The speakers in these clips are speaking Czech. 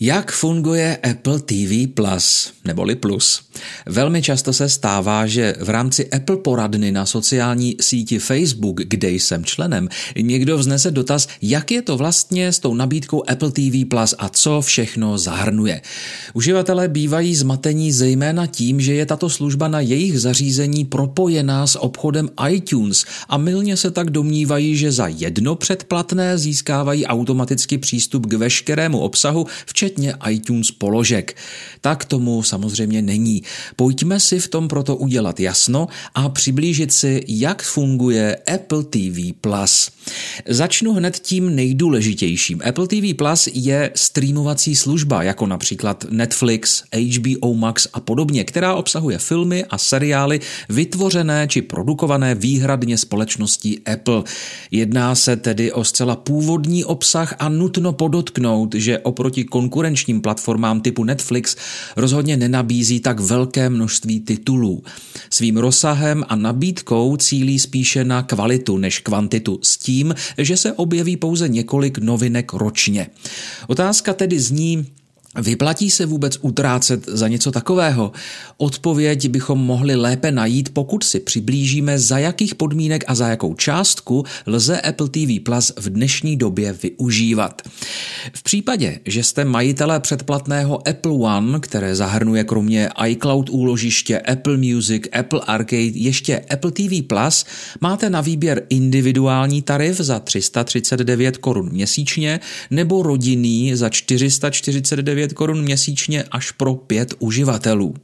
Jak funguje Apple TV Plus, neboli Plus? Velmi často se stává, že v rámci Apple poradny na sociální síti Facebook, kde jsem členem, někdo vznese dotaz, jak je to vlastně s tou nabídkou Apple TV Plus a co všechno zahrnuje. Uživatelé bývají zmatení zejména tím, že je tato služba na jejich zařízení propojená s obchodem iTunes a mylně se tak domnívají, že za jedno předplatné získávají automaticky přístup k veškerému obsahu, včetně včetně iTunes položek. Tak tomu samozřejmě není. Pojďme si v tom proto udělat jasno a přiblížit si, jak funguje Apple TV. Začnu hned tím nejdůležitějším. Apple TV Plus je streamovací služba, jako například Netflix, HBO Max a podobně, která obsahuje filmy a seriály vytvořené či produkované výhradně společností Apple. Jedná se tedy o zcela původní obsah a nutno podotknout, že oproti konkurenci konkurenčním platformám typu Netflix rozhodně nenabízí tak velké množství titulů. Svým rozsahem a nabídkou cílí spíše na kvalitu než kvantitu s tím, že se objeví pouze několik novinek ročně. Otázka tedy zní, Vyplatí se vůbec utrácet za něco takového? Odpověď bychom mohli lépe najít, pokud si přiblížíme, za jakých podmínek a za jakou částku lze Apple TV Plus v dnešní době využívat. V případě, že jste majitelé předplatného Apple One, které zahrnuje kromě iCloud úložiště Apple Music, Apple Arcade, ještě Apple TV Plus, máte na výběr individuální tarif za 339 korun měsíčně nebo rodinný za 449 9 korun měsíčně až pro pět uživatelů.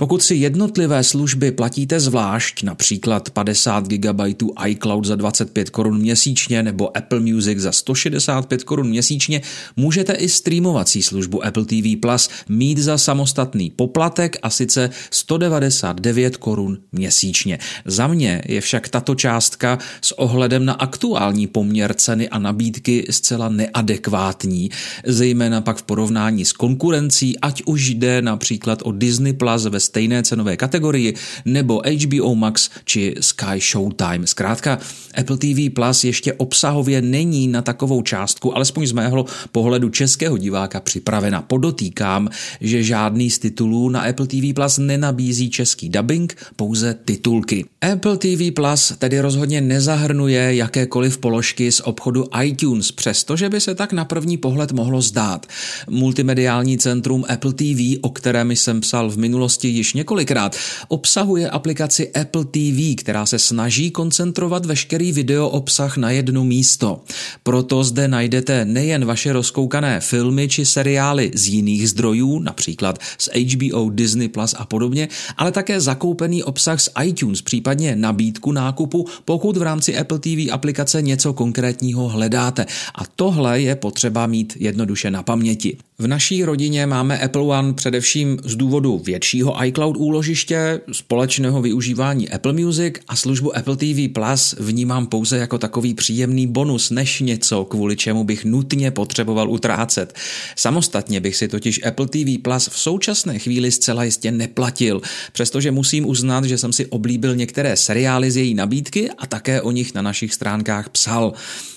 Pokud si jednotlivé služby platíte zvlášť, například 50 GB iCloud za 25 korun měsíčně nebo Apple Music za 165 korun měsíčně, můžete i streamovací službu Apple TV Plus mít za samostatný poplatek a sice 199 korun měsíčně. Za mě je však tato částka s ohledem na aktuální poměr ceny a nabídky zcela neadekvátní, zejména pak v porovnání s konkurencí, ať už jde například o Disney Plus ve stejné cenové kategorii, nebo HBO Max či Sky Showtime. Zkrátka, Apple TV Plus ještě obsahově není na takovou částku, alespoň z mého pohledu českého diváka připravena. Podotýkám, že žádný z titulů na Apple TV Plus nenabízí český dubbing, pouze titulky. Apple TV Plus tedy rozhodně nezahrnuje jakékoliv položky z obchodu iTunes, přestože by se tak na první pohled mohlo zdát. Multimediální centrum Apple TV, o kterém jsem psal v minulosti již několikrát, obsahuje aplikaci Apple TV, která se snaží koncentrovat veškerý video obsah na jedno místo. Proto zde najdete nejen vaše rozkoukané filmy či seriály z jiných zdrojů, například z HBO, Disney Plus a podobně, ale také zakoupený obsah z iTunes, případně nabídku nákupu, pokud v rámci Apple TV aplikace něco konkrétního hledáte. A tohle je potřeba mít jednoduše na paměti. V naší rodině máme Apple One především z důvodu většího iCloud úložiště, společného využívání Apple Music a službu Apple TV Plus vnímám pouze jako takový příjemný bonus, než něco, kvůli čemu bych nutně potřeboval utrácet. Samostatně bych si totiž Apple TV Plus v současné chvíli zcela jistě neplatil, přestože musím uznat, že jsem si oblíbil některé seriály z její nabídky a také o nich na našich stránkách psal.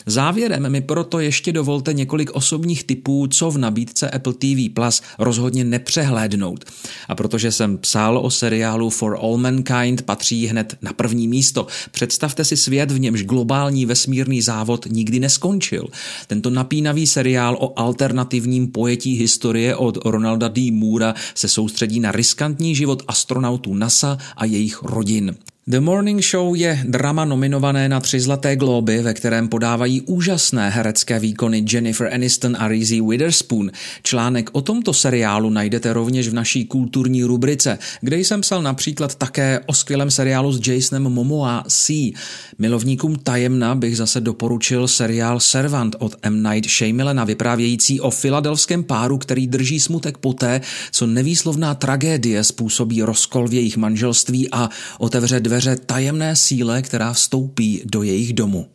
Závěrem mi proto ještě dovolte několik osobních typů, co v nabídce Apple TV Plus rozhodně nepřehlédnout. A protože jsem psal o seriálu For All Mankind, patří hned na první místo. Představte si svět, v němž globální vesmírný závod nikdy neskončil. Tento napínavý seriál o alternativním pojetí historie od Ronalda D. Moora se soustředí na riskantní život astronautů NASA a jejich rodin. The Morning Show je drama nominované na tři zlaté globy, ve kterém podávají úžasné herecké výkony Jennifer Aniston a Reese Witherspoon. Článek o tomto seriálu najdete rovněž v naší kulturní rubrice, kde jsem psal například také o skvělém seriálu s Jasonem Momoa C. Milovníkům tajemna bych zase doporučil seriál Servant od M. Night Shyamalana vyprávějící o filadelském páru, který drží smutek poté, co nevýslovná tragédie způsobí rozkol v jejich manželství a otevře dveře tajemné síle, která vstoupí do jejich domu.